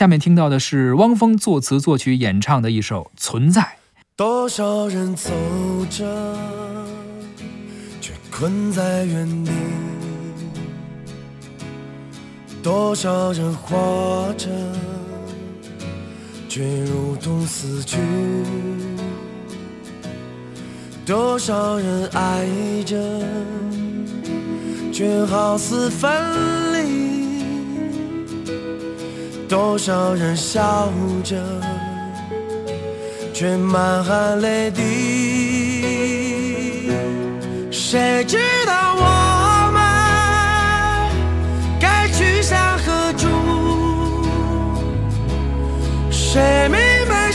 下面听到的是汪峰作词作曲演唱的一首《存在》。多少人走着，却困在原地；多少人活着，却如同死去；多少人爱着，却好似分离。多少人笑着，却满含泪滴。谁知道我们该去向何处？谁明白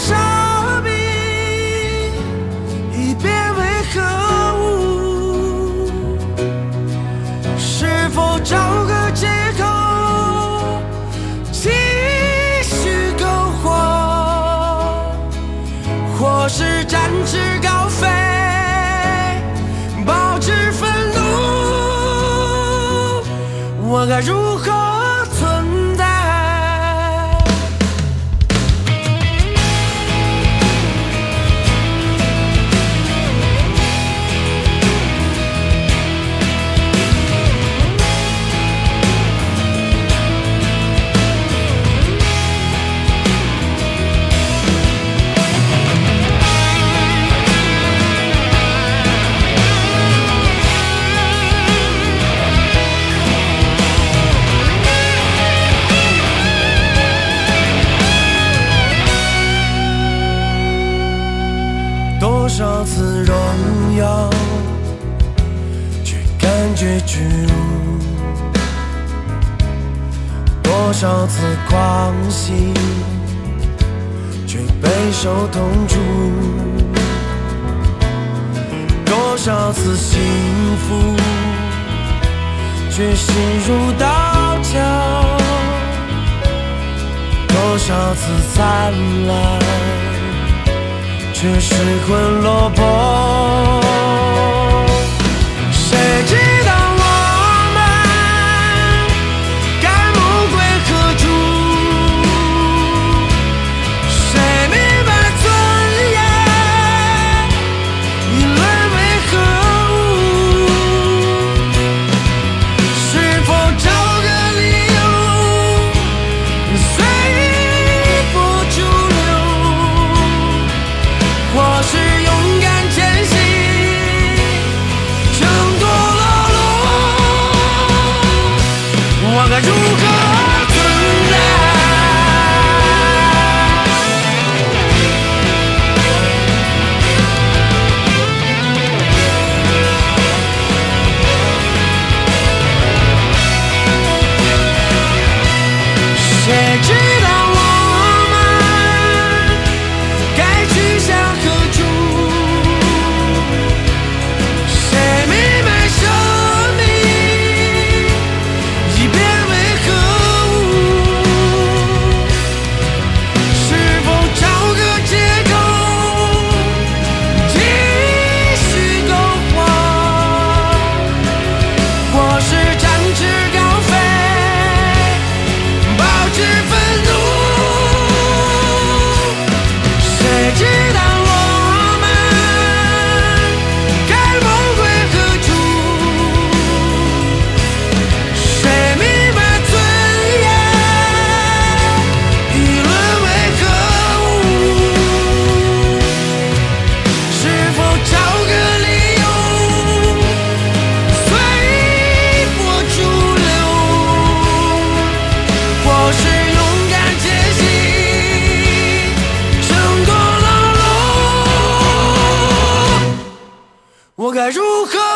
我是展翅高飞，保持愤怒，我该如何？多少次荣耀，却感觉屈辱；多少次狂喜，却备受痛楚；多少次幸福，却心如刀绞；多少次灿烂。却失魂落魄。illusion 我该如何？